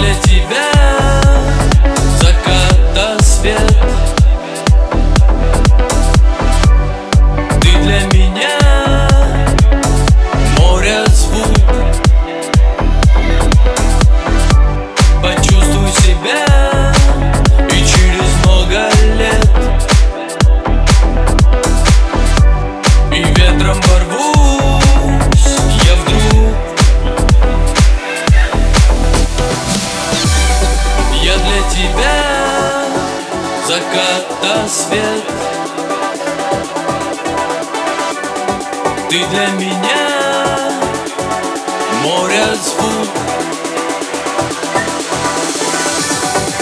для заката свет Ты для меня море звук.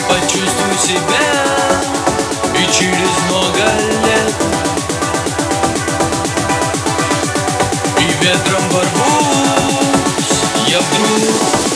Почувствуй себя и через много лет. И ветром порвусь я вдруг